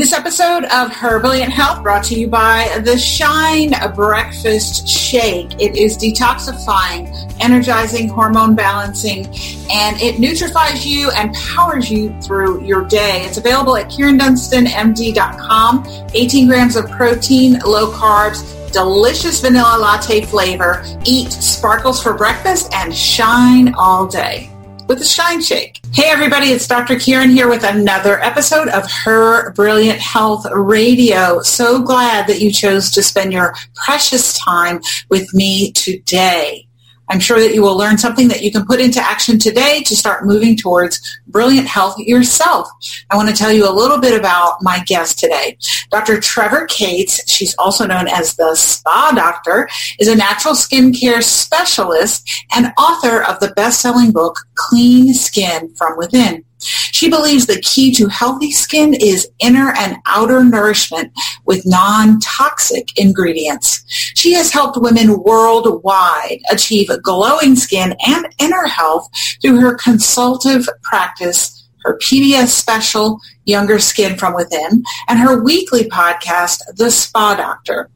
This episode of Her Brilliant Health brought to you by the Shine Breakfast Shake. It is detoxifying, energizing, hormone balancing, and it nutrifies you and powers you through your day. It's available at KyrinDunstonMD.com. 18 grams of protein, low carbs, delicious vanilla latte flavor. Eat sparkles for breakfast and shine all day with the Shine Shake. Hey everybody, it's Dr. Kyrin here with another episode of Her Brilliant Health Radio. So glad that you chose to spend your precious time with me today. I'm sure that you will learn something that you can put into action today to start moving towards brilliant health yourself. I want to tell you a little bit about my guest today. Dr. Trevor Cates, she's also known as the Spa Doctor, is a natural skincare specialist and author of the best-selling book, Clean Skin from Within. She believes the key to healthy skin is inner and outer nourishment with non-toxic ingredients. She has helped women worldwide achieve glowing skin and inner health through her consultative practice, her PBS special, Younger Skin from Within, and her weekly podcast, The Spa Doctor.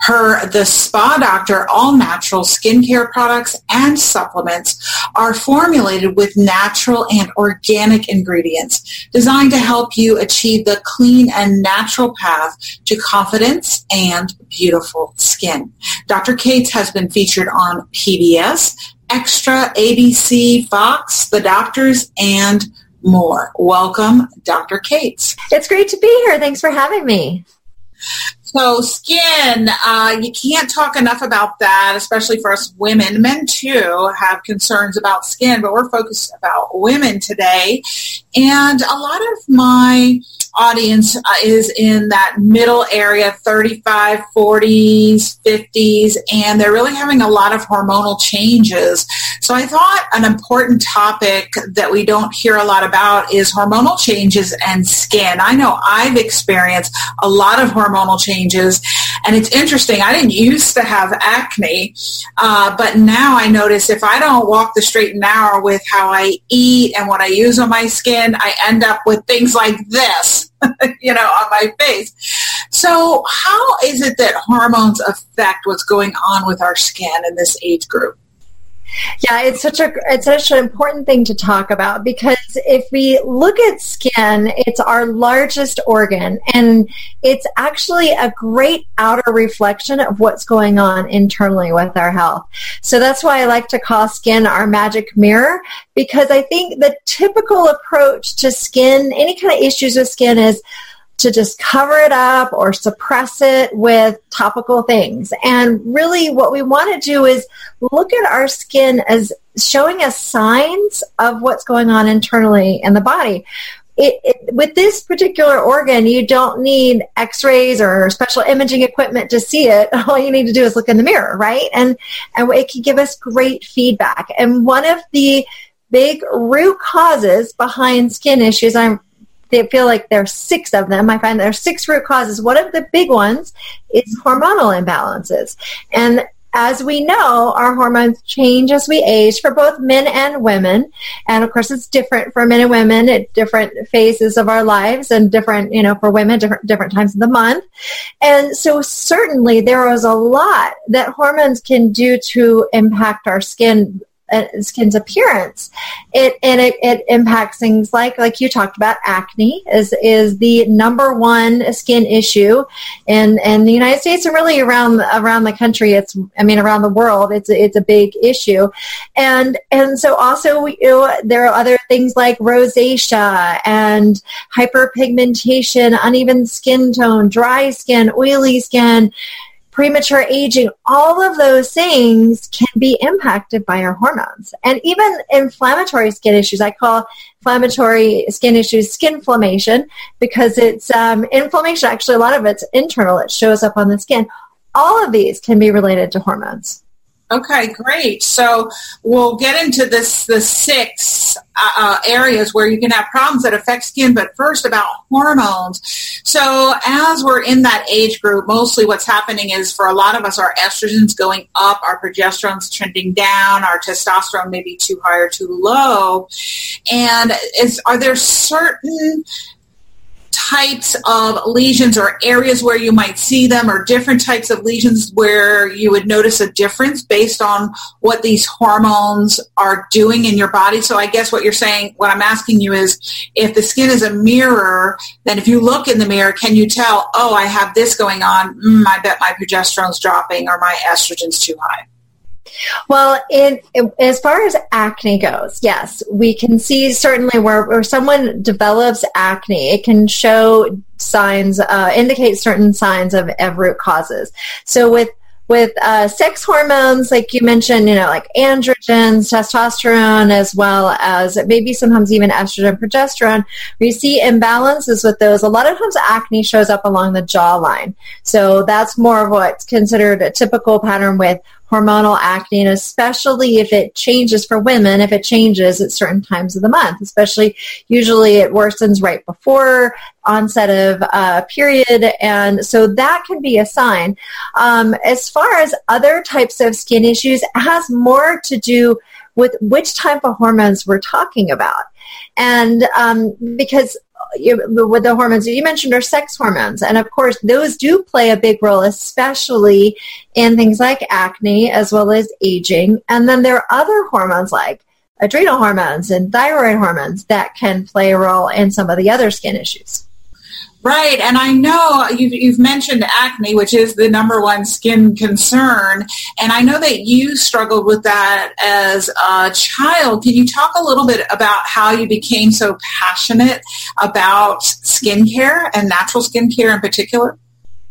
Her The Spa Doctor all natural skincare products and supplements are formulated with natural and organic ingredients designed to help you achieve the clean and natural path to confidence and beautiful skin. Dr. Cates has been featured on PBS, Extra, ABC, Fox, The Doctors, and more. Welcome, Dr. Cates. It's great to be here. Thanks for having me. So skin, uh, you can't talk enough about that, especially for us women. Men too have concerns about skin, but we're focused about women today. And a lot of my audience uh, is in that middle area, 35, 40s, 50s, and they're really having a lot of hormonal changes. So I thought an important topic that we don't hear a lot about is hormonal changes and skin. I know I've experienced a lot of hormonal changes, and it's interesting. I didn't used to have acne, uh, but now I notice if I don't walk the straight and narrow with how I eat and what I use on my skin, I end up with things like this. you know, on my face. So how is it that hormones affect what's going on with our skin in this age group? Yeah, it's such a it's such an important thing to talk about because if we look at skin, it's our largest organ and it's actually a great outer reflection of what's going on internally with our health. So that's why I like to call skin our magic mirror because I think the typical approach to skin, any kind of issues with skin is to just cover it up or suppress it with topical things. And really what we want to do is look at our skin as showing us signs of what's going on internally in the body. It, it, with this particular organ, you don't need x-rays or special imaging equipment to see it. All you need to do is look in the mirror, right? And, and it can give us great feedback. And one of the big root causes behind skin issues, I'm they feel like there's six of them. I find there are six root causes. One of the big ones is hormonal imbalances. And as we know, our hormones change as we age for both men and women. And of course, it's different for men and women at different phases of our lives and different, you know, for women, different, different times of the month. And so certainly there is a lot that hormones can do to impact our skin Uh, skin's appearance. It and it, it impacts things like like you talked about acne is is the number one skin issue in in the United States and really around around the country. It's I mean around the world. It's it's a big issue, and and so also you know, there are other things like rosacea and hyperpigmentation, uneven skin tone, dry skin, oily skin premature aging, all of those things can be impacted by our hormones. And even inflammatory skin issues, I call inflammatory skin issues skin inflammation because it's um, inflammation. Actually, a lot of it's internal. It shows up on the skin. All of these can be related to hormones. Okay, great. So we'll get into this the six uh, uh, areas where you can have problems that affect skin. But first, about hormones. So as we're in that age group, mostly what's happening is for a lot of us, our estrogen's going up, our progesterone's trending down, our testosterone may be too high or too low. And is are there certain types of lesions or areas where you might see them or different types of lesions where you would notice a difference based on what these hormones are doing in your body? So I guess what you're saying, what I'm asking you is if the skin is a mirror, then if you look in the mirror, can you tell, oh, I have this going on, mm, I bet my progesterone's dropping or my estrogen's too high? Well, as far as acne goes, yes, we can see certainly where, where someone develops acne, it can show signs, uh, indicate certain signs of, of root causes. So with with uh, sex hormones, like you mentioned, you know, like androgens, testosterone, as well as maybe sometimes even estrogen, progesterone, we see imbalances with those. A lot of times acne shows up along the jawline. So that's more of what's considered a typical pattern with hormonal acne, and especially if it changes for women, if it changes at certain times of the month, especially usually it worsens right before onset of uh, period, and so that can be a sign. Um, as far as other types of skin issues, it has more to do with which type of hormones we're talking about. And um, because with the hormones you mentioned are sex hormones. And of course, those do play a big role, especially in things like acne as well as aging. And then there are other hormones like adrenal hormones and thyroid hormones that can play a role in some of the other skin issues. Right, and I know you've, you've, mentioned acne, which is the number one skin concern, and I know that you struggled with that as a child. Can you talk a little bit about how you became so passionate about skincare and natural skincare in particular?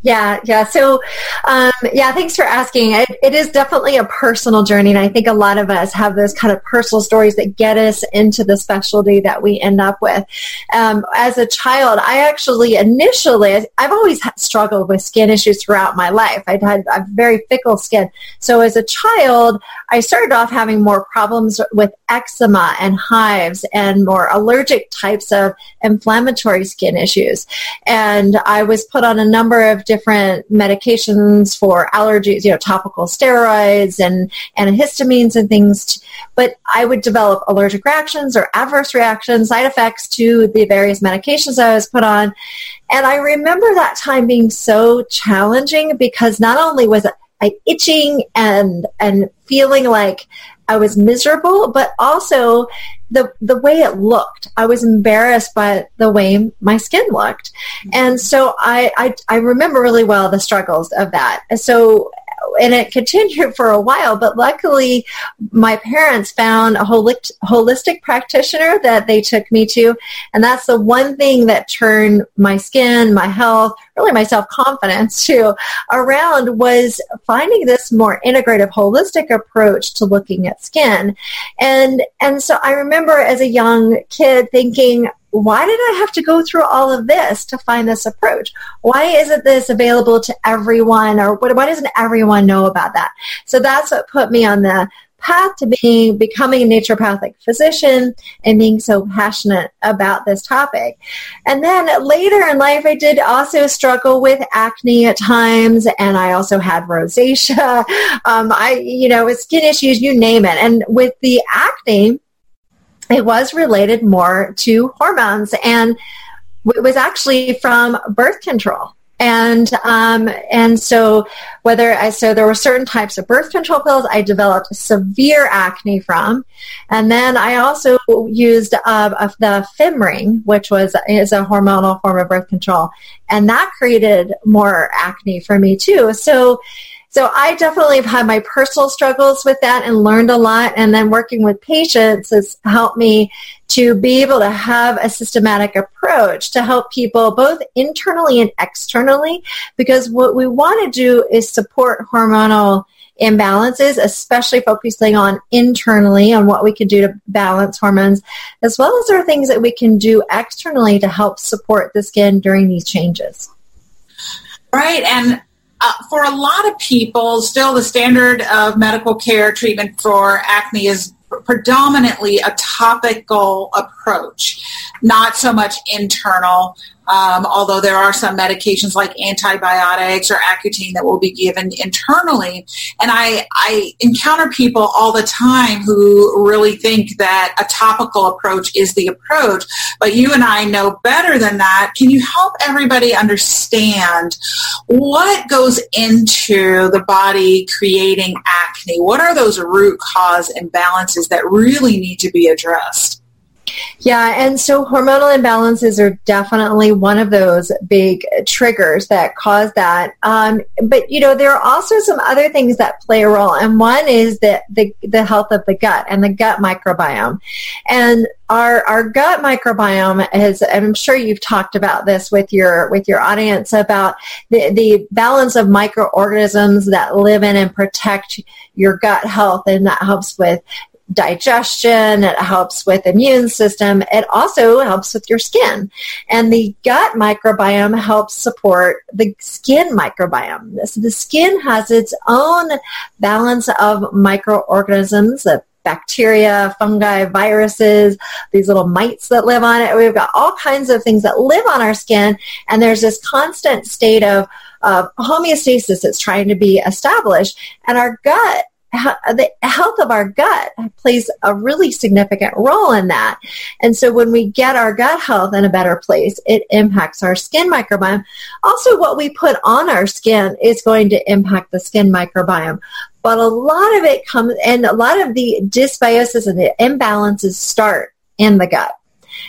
Yeah, yeah. So, um, yeah, thanks for asking. It, it is definitely a personal journey, and I think a lot of us have those kind of personal stories that get us into the specialty that we end up with. Um, as a child, I actually initially, I've always struggled with skin issues throughout my life. I'd had a very fickle skin. So as a child, I started off having more problems with eczema and hives and more allergic types of inflammatory skin issues. And I was put on a number of different medications for allergies, you know, topical steroids and antihistamines and things. But I would develop allergic reactions or adverse reactions, side effects to the various medications I was put on. And I remember that time being so challenging because not only was I itching and and feeling like I was miserable, but also the the way it looked. I was embarrassed by the way my skin looked, and so I I, I remember really well the struggles of that. So and it continued for a while, but luckily my parents found a holistic practitioner that they took me to. And that's the one thing that turned my skin, my health, really my self-confidence too around was finding this more integrative, holistic approach to looking at skin. And, and so I remember as a young kid thinking, why did I have to go through all of this to find this approach? Why isn't this available to everyone or why doesn't everyone know about that? So that's what put me on the path to being becoming a naturopathic physician and being so passionate about this topic. And then later in life, I did also struggle with acne at times, and I also had rosacea. Um, I, you know, with skin issues, you name it. And with the acne, it was related more to hormones and it was actually from birth control and um, and so whether I so there were certain types of birth control pills I developed severe acne from, and then I also used uh, the Femring, which was is a hormonal form of birth control, and that created more acne for me too. So so I definitely have had my personal struggles with that and learned a lot. And then working with patients has helped me to be able to have a systematic approach to help people both internally and externally. Because what we want to do is support hormonal imbalances, especially focusing on internally on what we can do to balance hormones, as well as there are things that we can do externally to help support the skin during these changes. Right. And uh, for a lot of people, still the standard of medical care treatment for acne is predominantly a topical approach, not so much internal. Um, although there are some medications like antibiotics or Accutane that will be given internally. And I, I encounter people all the time who really think that a topical approach is the approach, but you and I know better than that. Can you help everybody understand what goes into the body creating acne? What are those root cause imbalances that really need to be addressed? Yeah, and so hormonal imbalances are definitely one of those big triggers that cause that. Um, but you know, there are also some other things that play a role, and one is the, the the health of the gut and the gut microbiome. And our our gut microbiome is, I'm sure you've talked about this with your with your audience about the the balance of microorganisms that live in and protect your gut health, and that helps with digestion, it helps with immune system, it also helps with your skin. And the gut microbiome helps support the skin microbiome. So the skin has its own balance of microorganisms, the bacteria, fungi, viruses, these little mites that live on it. We've got all kinds of things that live on our skin, and there's this constant state of, of homeostasis that's trying to be established. And our gut the health of our gut plays a really significant role in that. And so when we get our gut health in a better place, it impacts our skin microbiome. Also, what we put on our skin is going to impact the skin microbiome. But a lot of it comes, and a lot of the dysbiosis and the imbalances start in the gut.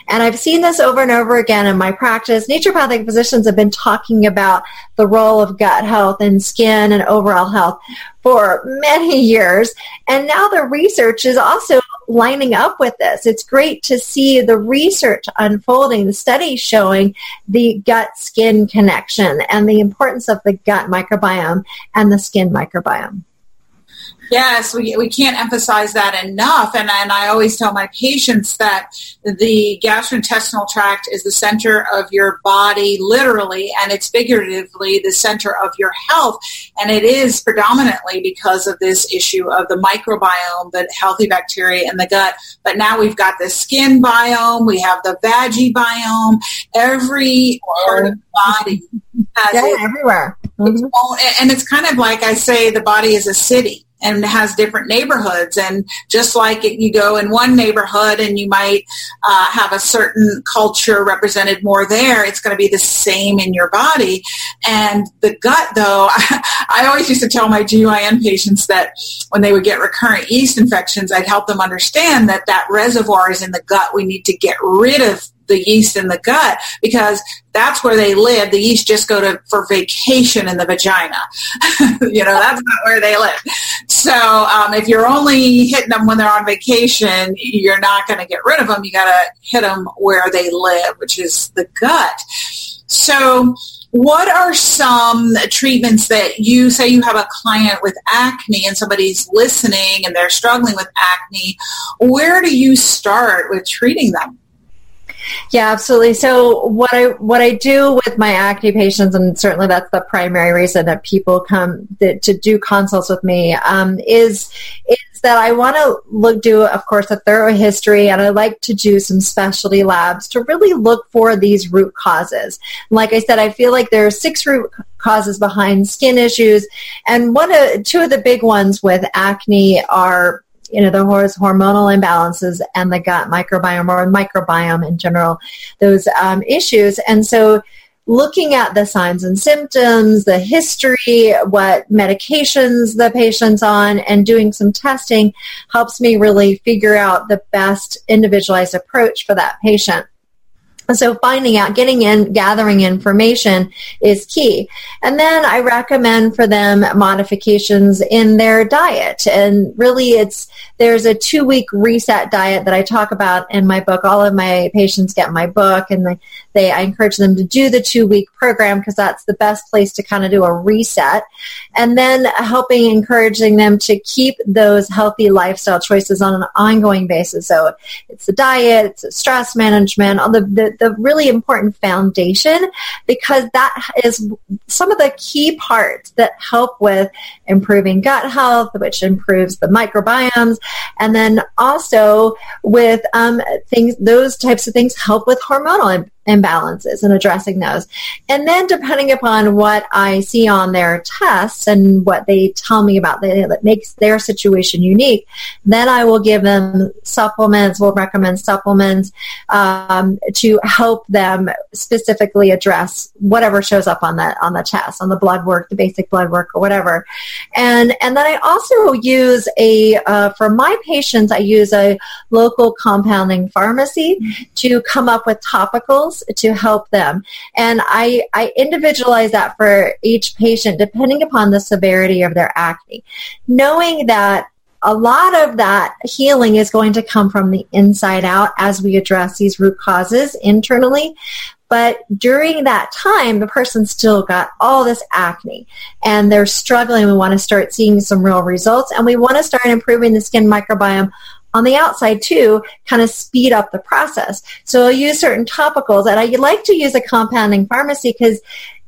And I've seen this over and over again in my practice. Naturopathic physicians have been talking about the role of gut health and skin and overall health for many years. And now the research is also lining up with this. It's great to see the research unfolding, the studies showing the gut skin connection and the importance of the gut microbiome and the skin microbiome. Yes, we, we can't emphasize that enough. And, and I always tell my patients that the gastrointestinal tract is the center of your body, literally, and it's figuratively the center of your health. And it is predominantly because of this issue of the microbiome, the healthy bacteria in the gut. But now we've got the skin biome, we have the veggie biome, every part of the body has yeah, it. everywhere. Mm-hmm. and it's kind of like I say, the body is a city and has different neighborhoods. And just like it, you go in one neighborhood and you might uh, have a certain culture represented more there, it's going to be the same in your body. And the gut, though, I always used to tell my GYN patients that when they would get recurrent yeast infections, I'd help them understand that that reservoir is in the gut. We need to get rid of the yeast in the gut because that's where they live. The yeast just go to for vacation in the vagina. you know, that's not where they live. So um, if you're only hitting them when they're on vacation, you're not going to get rid of them. You got to hit them where they live, which is the gut. So what are some treatments that you say you have a client with acne and somebody's listening and they're struggling with acne? Where do you start with treating them? Yeah, absolutely. So what I what I do with my acne patients, and certainly that's the primary reason that people come to, to do consults with me, um, is is that I want to look do, of course, a thorough history, and I like to do some specialty labs to really look for these root causes. Like I said, I feel like there are six root causes behind skin issues, and one of two of the big ones with acne are you know, the hormonal imbalances and the gut microbiome or microbiome in general, those um, issues. And so looking at the signs and symptoms, the history, what medications the patient's on, and doing some testing helps me really figure out the best individualized approach for that patient. So finding out, getting in, gathering information is key. And then I recommend for them modifications in their diet. And really it's, there's a two week reset diet that I talk about in my book. All of my patients get my book and they, they I encourage them to do the two week program because that's the best place to kind of do a reset. And then helping, encouraging them to keep those healthy lifestyle choices on an ongoing basis. So it's the diet, it's the stress management, all the, the the, really important foundation because that is some of the key parts that help with improving gut health, which improves the and then also with um, things, those types of things help with hormonal imbalances and addressing those. And then depending upon what I see on their tests and what they tell me about the, that makes their situation unique, then I will give them supplements, will recommend supplements um, to help them specifically address whatever shows up on the on the test, on the blood work, the basic blood work or whatever. And and then I also use a uh, for my patients I use a local compounding pharmacy to come up with topicals to help them. And I, I individualize that for each patient depending upon the severity of their acne. Knowing that a lot of that healing is going to come from the inside out as we address these root causes internally. But during that time, the person still got all this acne and they're struggling. We want to start seeing some real results and we want to start improving the skin microbiome on the outside too, kind of speed up the process. So I'll use certain topicals and I like to use a compounding pharmacy because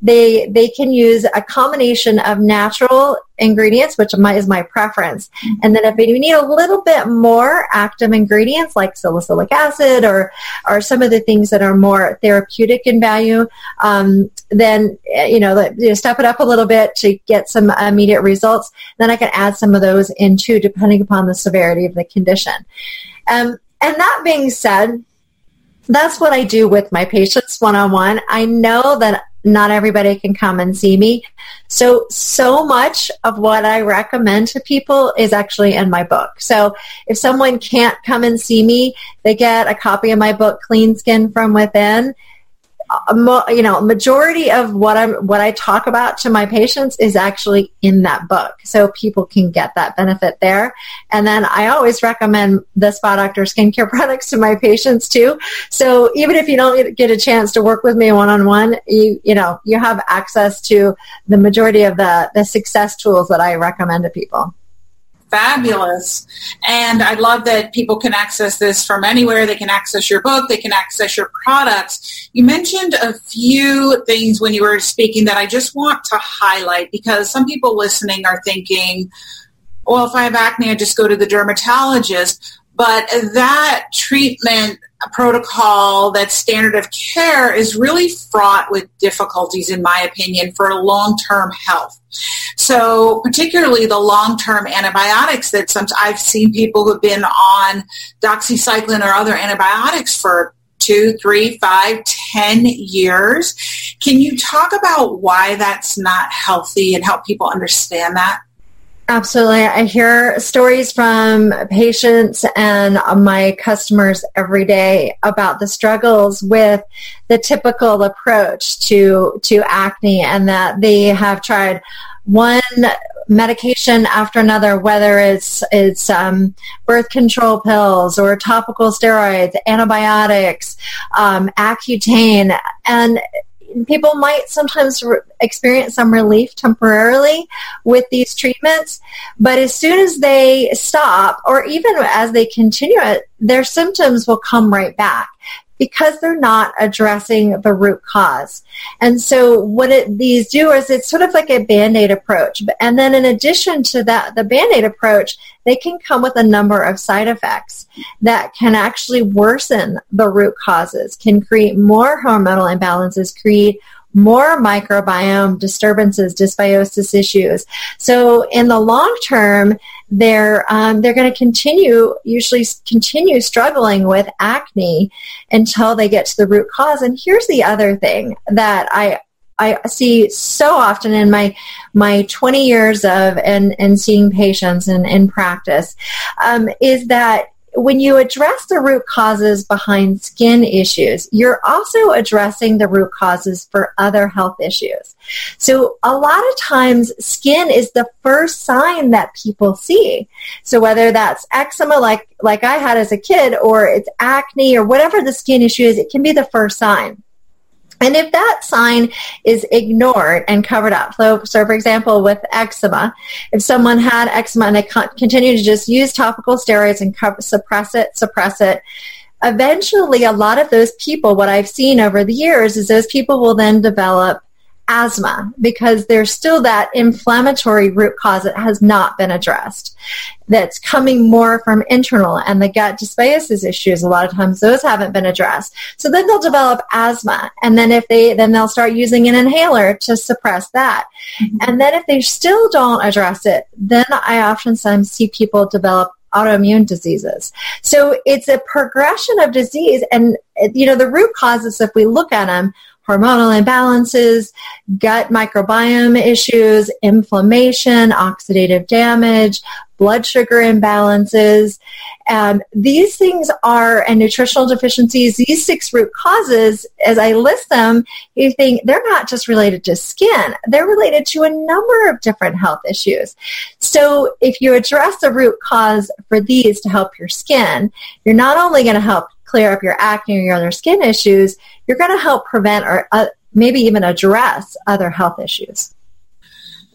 they they can use a combination of natural ingredients, which is my preference, and then if you need a little bit more active ingredients like salicylic acid or or some of the things that are more therapeutic in value, um, then you know, you know step it up a little bit to get some immediate results. Then I can add some of those in too, depending upon the severity of the condition. Um, and that being said, that's what I do with my patients one on one. I know that not everybody can come and see me. So, so much of what I recommend to people is actually in my book. So if someone can't come and see me, they get a copy of my book, Clean Skin from Within you know, majority of what I'm what I talk about to my patients is actually in that book, so people can get that benefit there. And then I always recommend the Spa Doctor skincare products to my patients too. So even if you don't get a chance to work with me one on one, you you know you have access to the majority of the the success tools that I recommend to people fabulous. And I love that people can access this from anywhere. They can access your book. They can access your products. You mentioned a few things when you were speaking that I just want to highlight because some people listening are thinking, well, if I have acne, I just go to the dermatologist. But that treatment protocol, that standard of care is really fraught with difficulties, in my opinion, for long-term health. So particularly the long-term antibiotics that some, I've seen people who've been on doxycycline or other antibiotics for two, three, five, ten years. Can you talk about why that's not healthy and help people understand that? Absolutely. I hear stories from patients and my customers every day about the struggles with the typical approach to, to acne and that they have tried one medication after another, whether it's it's um, birth control pills or topical steroids, antibiotics, um, Accutane, and people might sometimes re- experience some relief temporarily with these treatments, but as soon as they stop, or even as they continue it, their symptoms will come right back because they're not addressing the root cause. And so what it, these do is it's sort of like a band-aid approach. And then in addition to that, the band-aid approach, they can come with a number of side effects that can actually worsen the root causes, can create more hormonal imbalances, create more microbiome disturbances, dysbiosis issues. So in the long term, they're um, they're going to continue usually continue struggling with acne until they get to the root cause. And here's the other thing that I I see so often in my my 20 years of and, and seeing patients and in practice um, is that when you address the root causes behind skin issues, you're also addressing the root causes for other health issues. So a lot of times skin is the first sign that people see. So whether that's eczema like, like I had as a kid or it's acne or whatever the skin issue is, it can be the first sign. And if that sign is ignored and covered up, so, so for example, with eczema, if someone had eczema and they continue to just use topical steroids and cover, suppress it, suppress it, eventually a lot of those people, what I've seen over the years is those people will then develop asthma because there's still that inflammatory root cause that has not been addressed that's coming more from internal and the gut dysbiosis issues a lot of times those haven't been addressed so then they'll develop asthma and then if they then they'll start using an inhaler to suppress that mm-hmm. and then if they still don't address it then i oftentimes see people develop autoimmune diseases. So it's a progression of disease and you know the root causes if we look at them hormonal imbalances, gut microbiome issues, inflammation, oxidative damage, blood sugar imbalances. And these things are, and nutritional deficiencies, these six root causes, as I list them, you think they're not just related to skin, they're related to a number of different health issues. So if you address the root cause for these to help your skin, you're not only going to help clear up your acne or your other skin issues, you're going to help prevent or uh, maybe even address other health issues.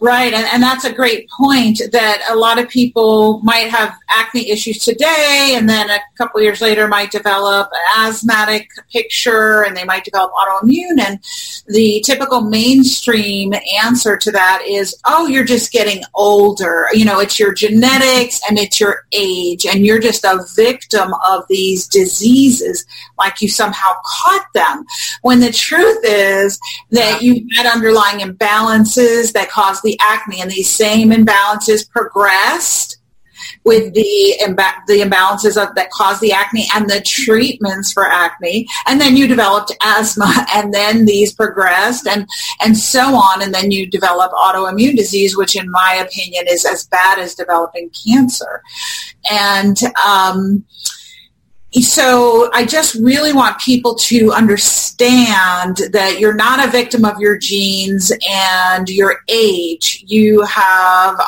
Right, and, and that's a great point that a lot of people might have acne issues today and then a couple years later might develop an asthmatic picture and they might develop autoimmune and the typical mainstream answer to that is, oh, you're just getting older. You know, it's your genetics and it's your age and you're just a victim of these diseases like you somehow caught them. When the truth is that you had underlying imbalances that caused the the acne, and these same imbalances progressed with the imba- the imbalances of, that cause the acne and the treatments for acne, and then you developed asthma, and then these progressed, and and so on, and then you develop autoimmune disease, which, in my opinion, is as bad as developing cancer, and. Um, so I just really want people to understand that you're not a victim of your genes and your age. You have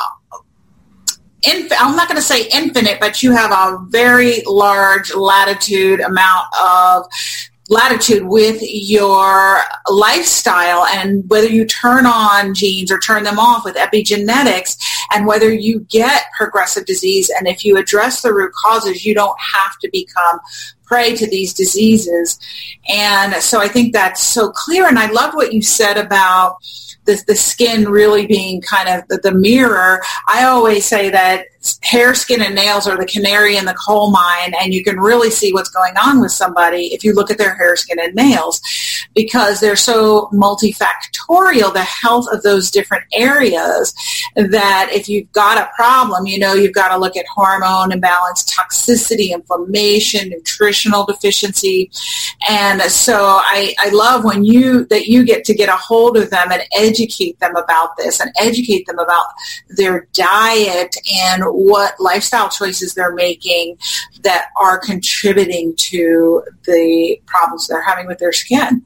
Inf- I'm not going to say infinite, but you have a very large latitude amount of latitude with your lifestyle and whether you turn on genes or turn them off with epigenetics and whether you get progressive disease. And if you address the root causes you don't have to become prey to these diseases. And so i think that's so clear. And i love what you said about the, the skin really being kind of the, the mirror. I always say that hair, skin, and nails are the canary in the coal mine, and you can really see what's going on with somebody if you look at their hair, skin, and nails because they're so multifactorial, the health of those different areas, that if you've got a problem, you know, you've got to look at hormone imbalance, toxicity, inflammation, nutritional deficiency. And so I, I love when you, that you get to get a hold of them and educate them about this and educate them about their diet and what lifestyle choices they're making that are contributing to the problems they're having with their skin.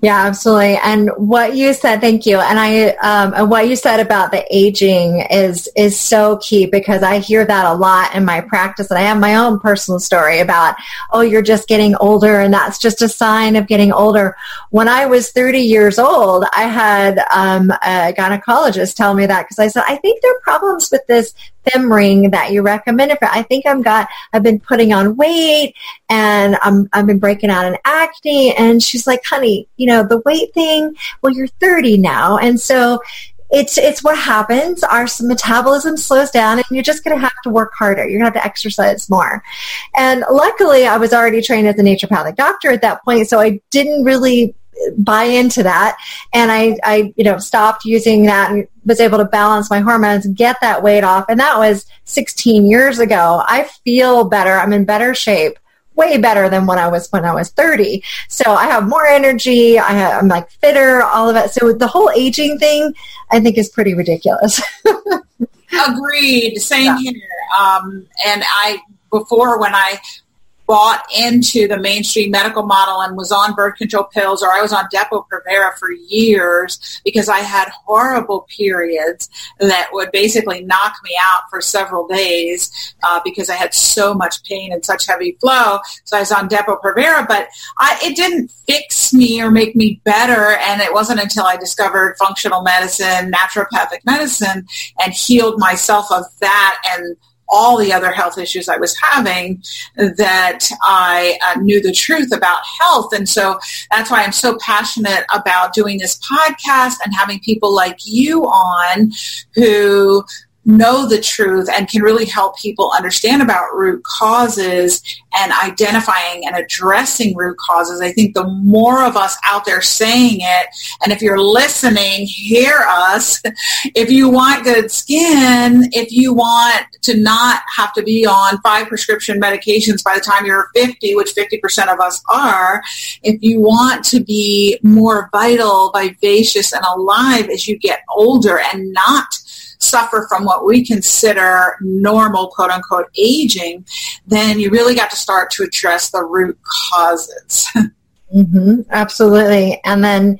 Yeah, absolutely. And what you said, thank you. And I, um, and what you said about the aging is is so key because I hear that a lot in my practice, and I have my own personal story about, oh, you're just getting older, and that's just a sign of getting older. When I was 30 years old, I had um, a gynecologist tell me that because I said, I think there are problems with this Ring that you recommended for. I think I've got, I've been putting on weight and I'm, I've been breaking out in acne. And she's like, honey, you know, the weight thing, well, you're 30 now. And so it's it's what happens. Our metabolism slows down, and you're just going to have to work harder. You're going to have to exercise more. And luckily, I was already trained as a naturopathic doctor at that point, so I didn't really buy into that. And I, I you know stopped using that and was able to balance my hormones get that weight off. And that was 16 years ago. I feel better. I'm in better shape way better than when i was when i was 30 so i have more energy. I have, i'm like fitter all of it. So the whole aging thing i think is pretty ridiculous. Agreed. Same yeah. here. Um, and i before when i bought into the mainstream medical model and was on birth control pills or I was on Depo-Provera for years because I had horrible periods that would basically knock me out for several days uh, because I had so much pain and such heavy flow. So I was on Depo-Provera, but I, it didn't fix me or make me better. And it wasn't until I discovered functional medicine, naturopathic medicine, and healed myself of that and all the other health issues I was having that I uh, knew the truth about health. And so that's why I'm so passionate about doing this podcast and having people like you on who know the truth and can really help people understand about root causes and identifying and addressing root causes. I think the more of us out there saying it, and if you're listening, hear us. If you want good skin, if you want to not have to be on five prescription medications by the time you're 50, which 50% of us are, if you want to be more vital, vivacious, and alive as you get older and not suffer from what we consider normal, quote unquote, aging, then you really got to start to address the root causes. mm-hmm, absolutely. And then,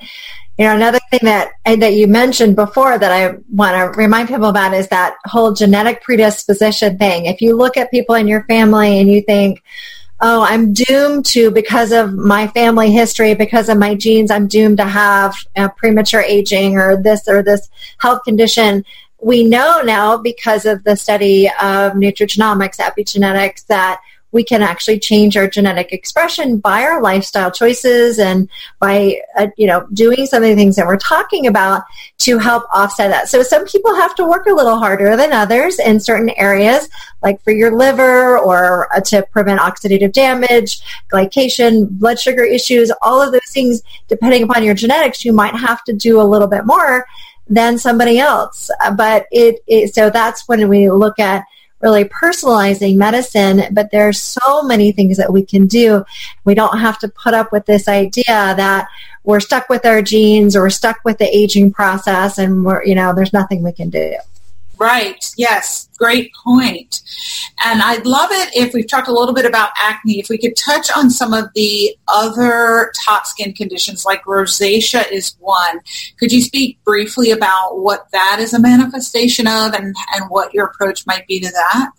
you know, another thing that that you mentioned before that I want to remind people about is that whole genetic predisposition thing. If you look at people in your family and you think, oh, I'm doomed to, because of my family history, because of my genes, I'm doomed to have premature aging or this or this health condition we know now because of the study of nutrigenomics, epigenetics, that we can actually change our genetic expression by our lifestyle choices and by uh, you know doing some of the things that we're talking about to help offset that. So some people have to work a little harder than others in certain areas, like for your liver or uh, to prevent oxidative damage, glycation, blood sugar issues, all of those things. Depending upon your genetics, you might have to do a little bit more than somebody else. Uh, but it, so that's when we look at really personalizing medicine, but there's so many things that we can do. We don't have to put up with this idea that we're stuck with our genes or we're stuck with the aging process and we're, you know, there's nothing we can do. Right. Yes. Great point. And I'd love it if we've talked a little bit about acne, if we could touch on some of the other top skin conditions, like rosacea is one. Could you speak briefly about what that is a manifestation of and, and what your approach might be to that?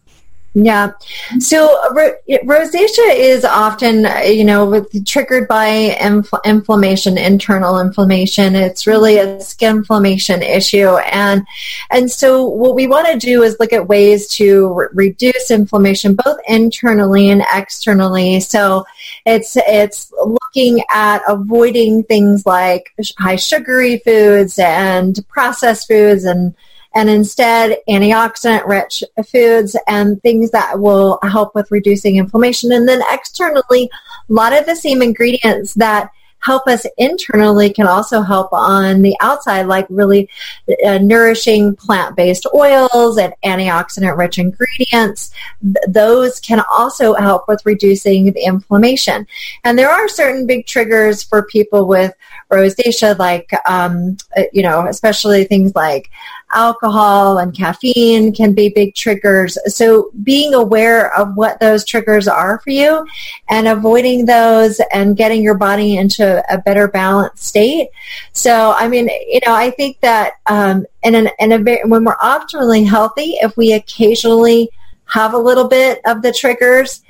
Yeah. So ro- rosacea is often, you know, triggered by infl- inflammation, internal inflammation. It's really a skin inflammation issue, and and so what we want to do is look at ways to re- reduce inflammation both internally and externally. So it's it's looking at avoiding things like high sugary foods and processed foods and and instead antioxidant rich foods and things that will help with reducing inflammation. And then externally, a lot of the same ingredients that help us internally can also help on the outside, like really uh, nourishing plant-based oils and antioxidant-rich ingredients. Th- those can also help with reducing the inflammation. And there are certain big triggers for people with rosacea, like um, uh, you know, especially things like alcohol and caffeine can be big triggers. So being aware of what those triggers are for you and avoiding those and getting your body into a better balanced state. So, I mean, you know, I think that um, in, an, in a when we're optimally healthy, if we occasionally have a little bit of the triggers,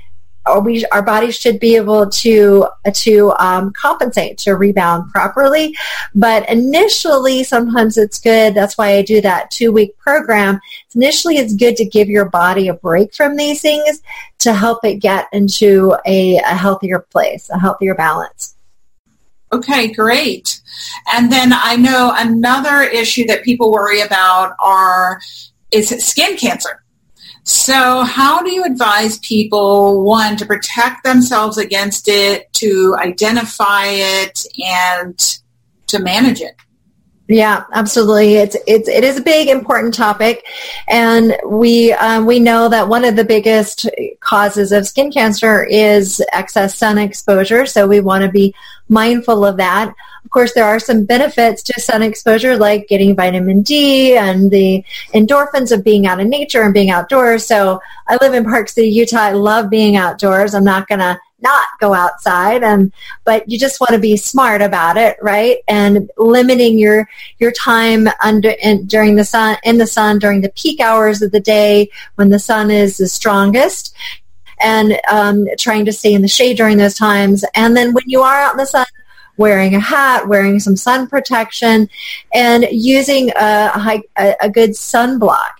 or we our bodies should be able to to um, compensate to rebound properly. But initially, sometimes it's good. That's why I do that two week program. Initially, it's good to give your body a break from these things to help it get into a, a healthier place, a healthier balance. Okay, great. And then I know another issue that people worry about are is skin cancer. So, how do you advise people, one, to protect themselves against it, to identify it, and to manage it? Yeah, absolutely. It's it's it is a big important topic, and we um, we know that one of the biggest causes of skin cancer is excess sun exposure. So we want to be mindful of that. Of course, there are some benefits to sun exposure, like getting vitamin D and the endorphins of being out in nature and being outdoors. So I live in Park City, Utah. I love being outdoors. I'm not gonna not go outside and but you just want to be smart about it right and limiting your your time under in, during the sun in the sun during the peak hours of the day when the sun is the strongest and um, trying to stay in the shade during those times and then when you are out in the sun wearing a hat, wearing some sun protection, and using a, a, a good sunblock.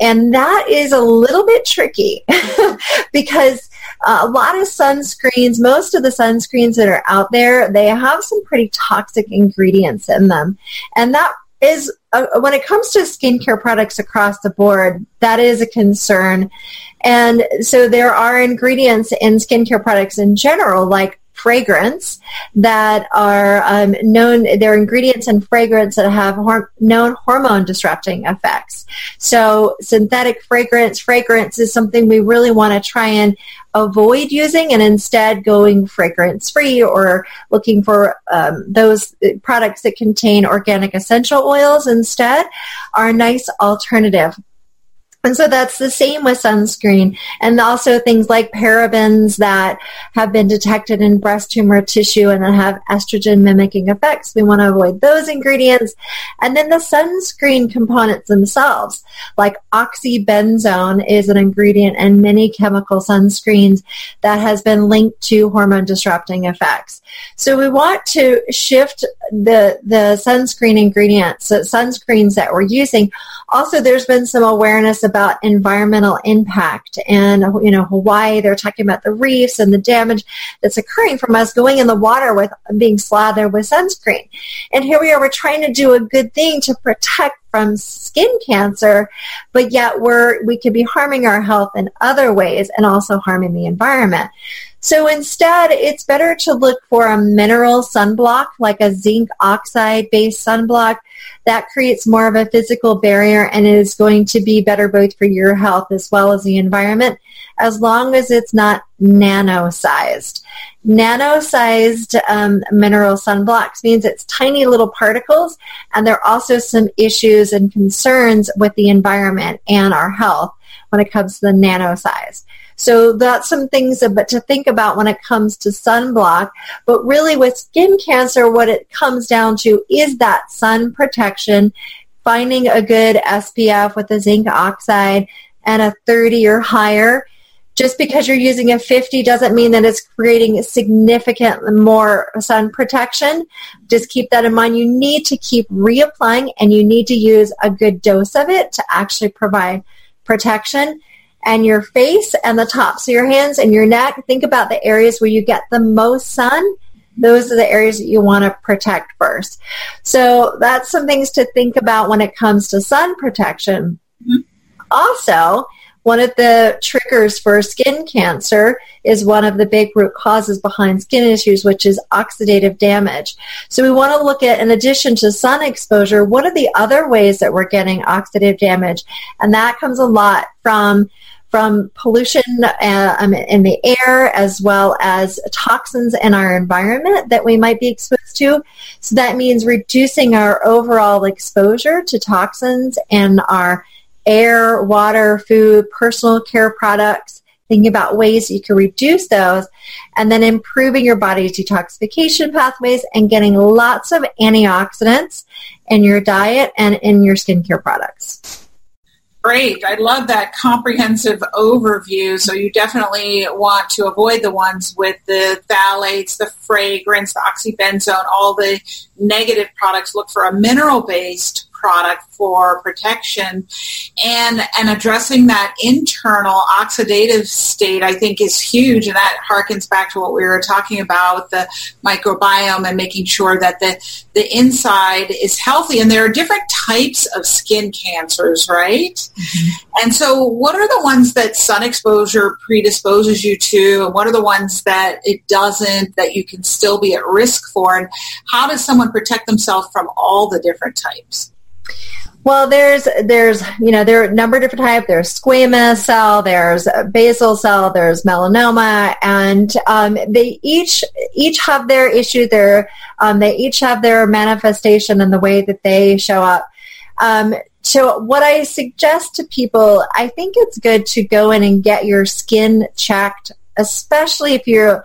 And that is a little bit tricky because a lot of sunscreens, most of the sunscreens that are out there, they have some pretty toxic ingredients in them. And that is, uh, when it comes to skincare products across the board, that is a concern. And so there are ingredients in skincare products in general, like fragrance that are um, known, they're ingredients and fragrance that have known hormone disrupting effects. So synthetic fragrance, fragrance is something we really want to try and avoid using and instead going fragrance free or looking for um, those products that contain organic essential oils instead are a nice alternative. And so that's the same with sunscreen and also things like parabens that have been detected in breast tumor tissue and that have estrogen mimicking effects. We want to avoid those ingredients. And then the sunscreen components themselves, like oxybenzone is an ingredient in many chemical sunscreens that has been linked to hormone disrupting effects. So we want to shift the, the sunscreen ingredients, the sunscreens that we're using. Also, there's been some awareness about environmental impact. And, you know, Hawaii, they're talking about the reefs and the damage that's occurring from us going in the water with being slathered with sunscreen. And here we are, we're trying to do a good thing to protect from skin cancer, but yet we're, we could be harming our health in other ways and also harming the environment. So instead, it's better to look for a mineral sunblock, like a zinc oxide based sunblock that creates more of a physical barrier and is going to be better both for your health as well as the environment, as long as it's not nano-sized. Nano-sized um, mineral sunblocks means it's tiny little particles, and there are also some issues and concerns with the environment and our health when it comes to the nano size. So that's some things to think about when it comes to sunblock. But really with skin cancer, what it comes down to is that sun protection, finding a good SPF with a zinc oxide and a 30 or higher. Just because you're using a 50 doesn't mean that it's creating significant more sun protection. Just keep that in mind. You need to keep reapplying and you need to use a good dose of it to actually provide protection and your face and the tops of your hands and your neck. Think about the areas where you get the most sun. Those are the areas that you want to protect first. So that's some things to think about when it comes to sun protection. Mm-hmm. Also, one of the triggers for skin cancer is one of the big root causes behind skin issues, which is oxidative damage. So we want to look at, in addition to sun exposure, what are the other ways that we're getting oxidative damage? And that comes a lot from from pollution uh, um, in the air as well as toxins in our environment that we might be exposed to. So that means reducing our overall exposure to toxins in our air, water, food, personal care products. Thinking about ways you can reduce those and then improving your body's detoxification pathways and getting lots of antioxidants in your diet and in your skincare products. Great. I love that comprehensive overview. So you definitely want to avoid the ones with the phthalates, the fragrance, the oxybenzone, all the negative products. Look for a mineral-based product for protection. And and addressing that internal oxidative state I think is huge. And that harkens back to what we were talking about with the microbiome and making sure that the the inside is healthy. And there are different types of skin cancers right? Mm-hmm. and so what are the ones that sun exposure predisposes you to? And what are the ones that it doesn't that you can still be at risk for? And how does someone protect themselves from all the different types well, there's there's you know there are a number of different types. There's squamous cell, there's basal cell, there's melanoma, and um, they each each have their issue. Their um, they each have their manifestation and the way that they show up. Um, so what I suggest to people, I think it's good to go in and get your skin checked, especially if you're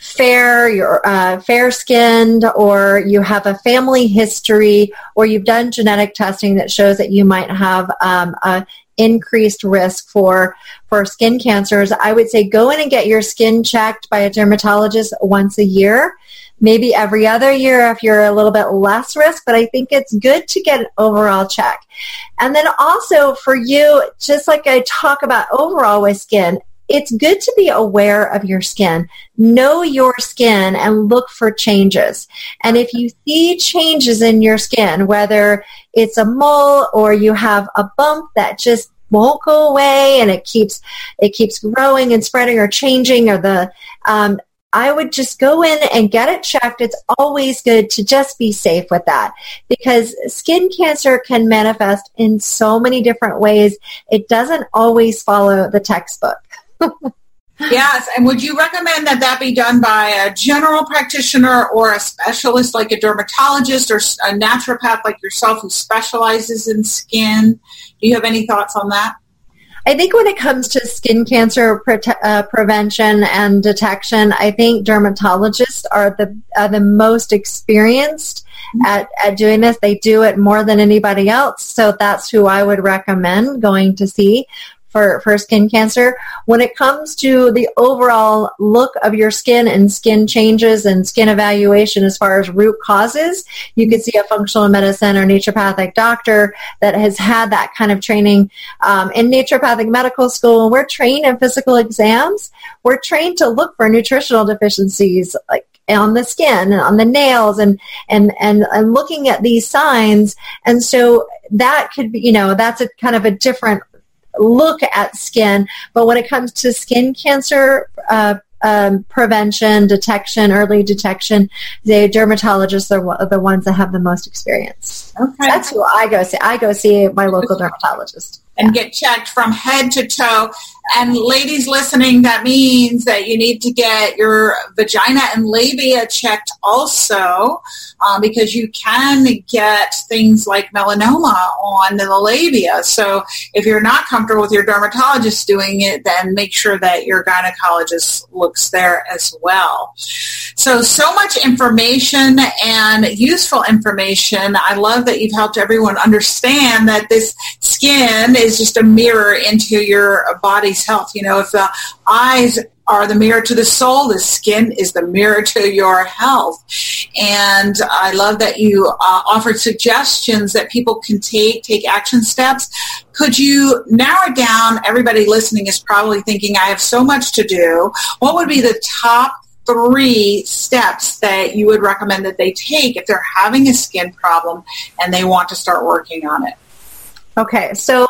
fair, you're uh, fair skinned, or you have a family history, or you've done genetic testing that shows that you might have um, a increased risk for for skin cancers, I would say go in and get your skin checked by a dermatologist once a year. maybe every other year if you're a little bit less risk, but I think it's good to get an overall check. And then also for you, just like I talk about overall with skin, it's good to be aware of your skin. Know your skin and look for changes. And if you see changes in your skin, whether it's a mole or you have a bump that just won't go away and it keeps it keeps growing and spreading or changing or the um, I would just go in and get it checked. It's always good to just be safe with that because skin cancer can manifest in so many different ways. It doesn't always follow the textbook. Yes, and would you recommend that that be done by a general practitioner or a specialist like a dermatologist or a naturopath like yourself who specializes in skin? Do you have any thoughts on that? I think when it comes to skin cancer pre- uh, prevention and detection, I think dermatologists are the are the most experienced mm-hmm. at, at doing this. They do it more than anybody else, so that's who I would recommend going to see for, for skin cancer. When it comes to the overall look of your skin and skin changes and skin evaluation as far as root causes, you could see a functional medicine or naturopathic doctor that has had that kind of training um, in naturopathic medical school. We're trained in physical exams. We're trained to look for nutritional deficiencies like on the skin and on the nails and, and, and, and looking at these signs. And so that could be, you know, that's a kind of a different look at skin. But when it comes to skin cancer, uh, um, prevention, detection, early detection, the dermatologists are the ones that have the most experience. Okay. That's who I go see. I go see my local dermatologist. And yeah. get checked from head to toe. And ladies listening, that means that you need to get your vagina and labia checked also um, because you can get things like melanoma on the labia. So if you're not comfortable with your dermatologist doing it, then make sure that your gynecologist looks there as well. So, so much information and useful information. I love that you've helped everyone understand that this skin is just a mirror into your body's health. You know, if the eyes are the mirror to the soul. The skin is the mirror to your health. And I love that you uh, offered suggestions that people can take, take action steps. Could you narrow down, everybody listening is probably thinking, I have so much to do. What would be the top three steps that you would recommend that they take if they're having a skin problem and they want to start working on it? Okay, so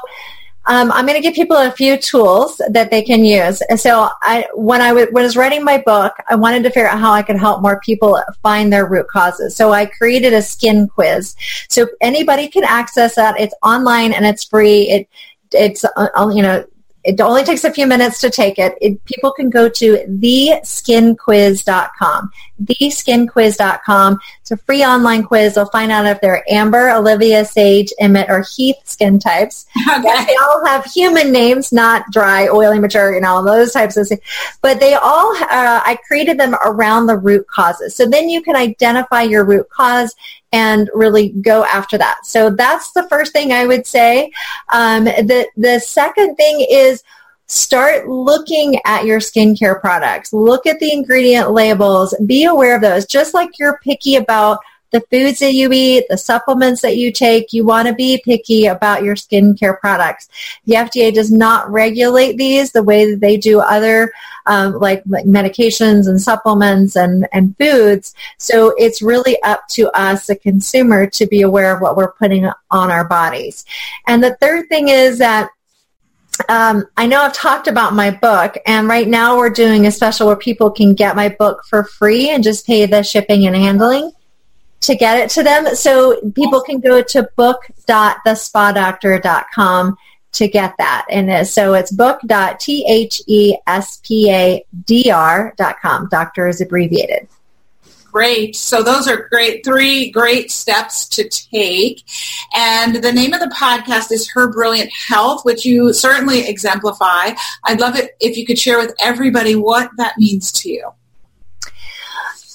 um, I'm going to give people a few tools that they can use. So I, when I w- was writing my book, I wanted to figure out how I could help more people find their root causes. So I created a skin quiz. So anybody can access that. It's online and it's free. It, it's, uh, you know, it only takes a few minutes to take it. it people can go to theskinquiz.com. Theskinquiz.com. It's a free online quiz. They'll find out if they're Amber, Olivia, Sage, Emmett, or Heath skin types. Okay. They all have human names, not dry, oily, mature, and all those types of things. But they all, uh, I created them around the root causes. So then you can identify your root cause and really go after that. So that's the first thing I would say. Um, the the second thing is start looking at your skincare products. Look at the ingredient labels. Be aware of those. Just like you're picky about the foods that you eat, the supplements that you take, you want to be picky about your skincare products. The FDA does not regulate these the way that they do other um, like, like medications and supplements and, and foods. So it's really up to us, the consumer, to be aware of what we're putting on our bodies. And the third thing is that um, I know I've talked about my book, and right now we're doing a special where people can get my book for free and just pay the shipping and handling to get it to them. So people can go to book.thespadoctor.com to get that. And so it's book.thespadr.com. Doctor is abbreviated. Great. So those are great, three great steps to take. And the name of the podcast is Her Brilliant Health, which you certainly exemplify. I'd love it if you could share with everybody what that means to you.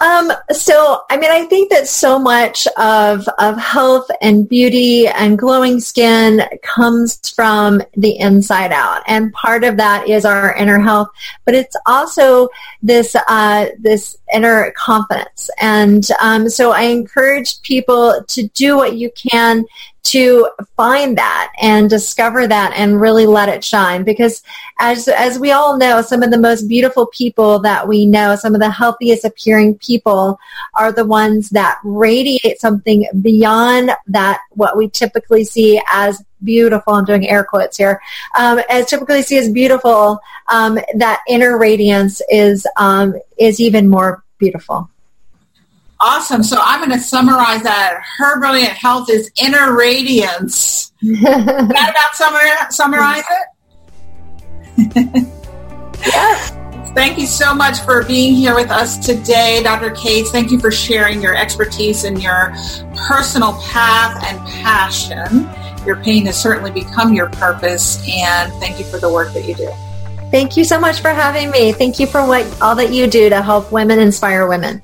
Um, so, I mean, I think that so much of, of health and beauty and glowing skin comes from the inside out. And part of that is our inner health, but it's also this, uh, this inner confidence. And, um, so I encourage people to do what you can to find that and discover that and really let it shine. Because as as we all know some of the most beautiful people that we know some of the healthiest appearing people are the ones that radiate something beyond that what we typically see as beautiful i'm doing air quotes here um, as typically see as beautiful um, that inner radiance is um, is even more beautiful Awesome. So I'm going to summarize that. Her brilliant health is inner radiance. that about summarize, summarize it? yes. Thank you so much for being here with us today, Dr. Cates. Thank you for sharing your expertise and your personal path and passion. Your pain has certainly become your purpose, and thank you for the work that you do. Thank you so much for having me. Thank you for what all that you do to help women inspire women.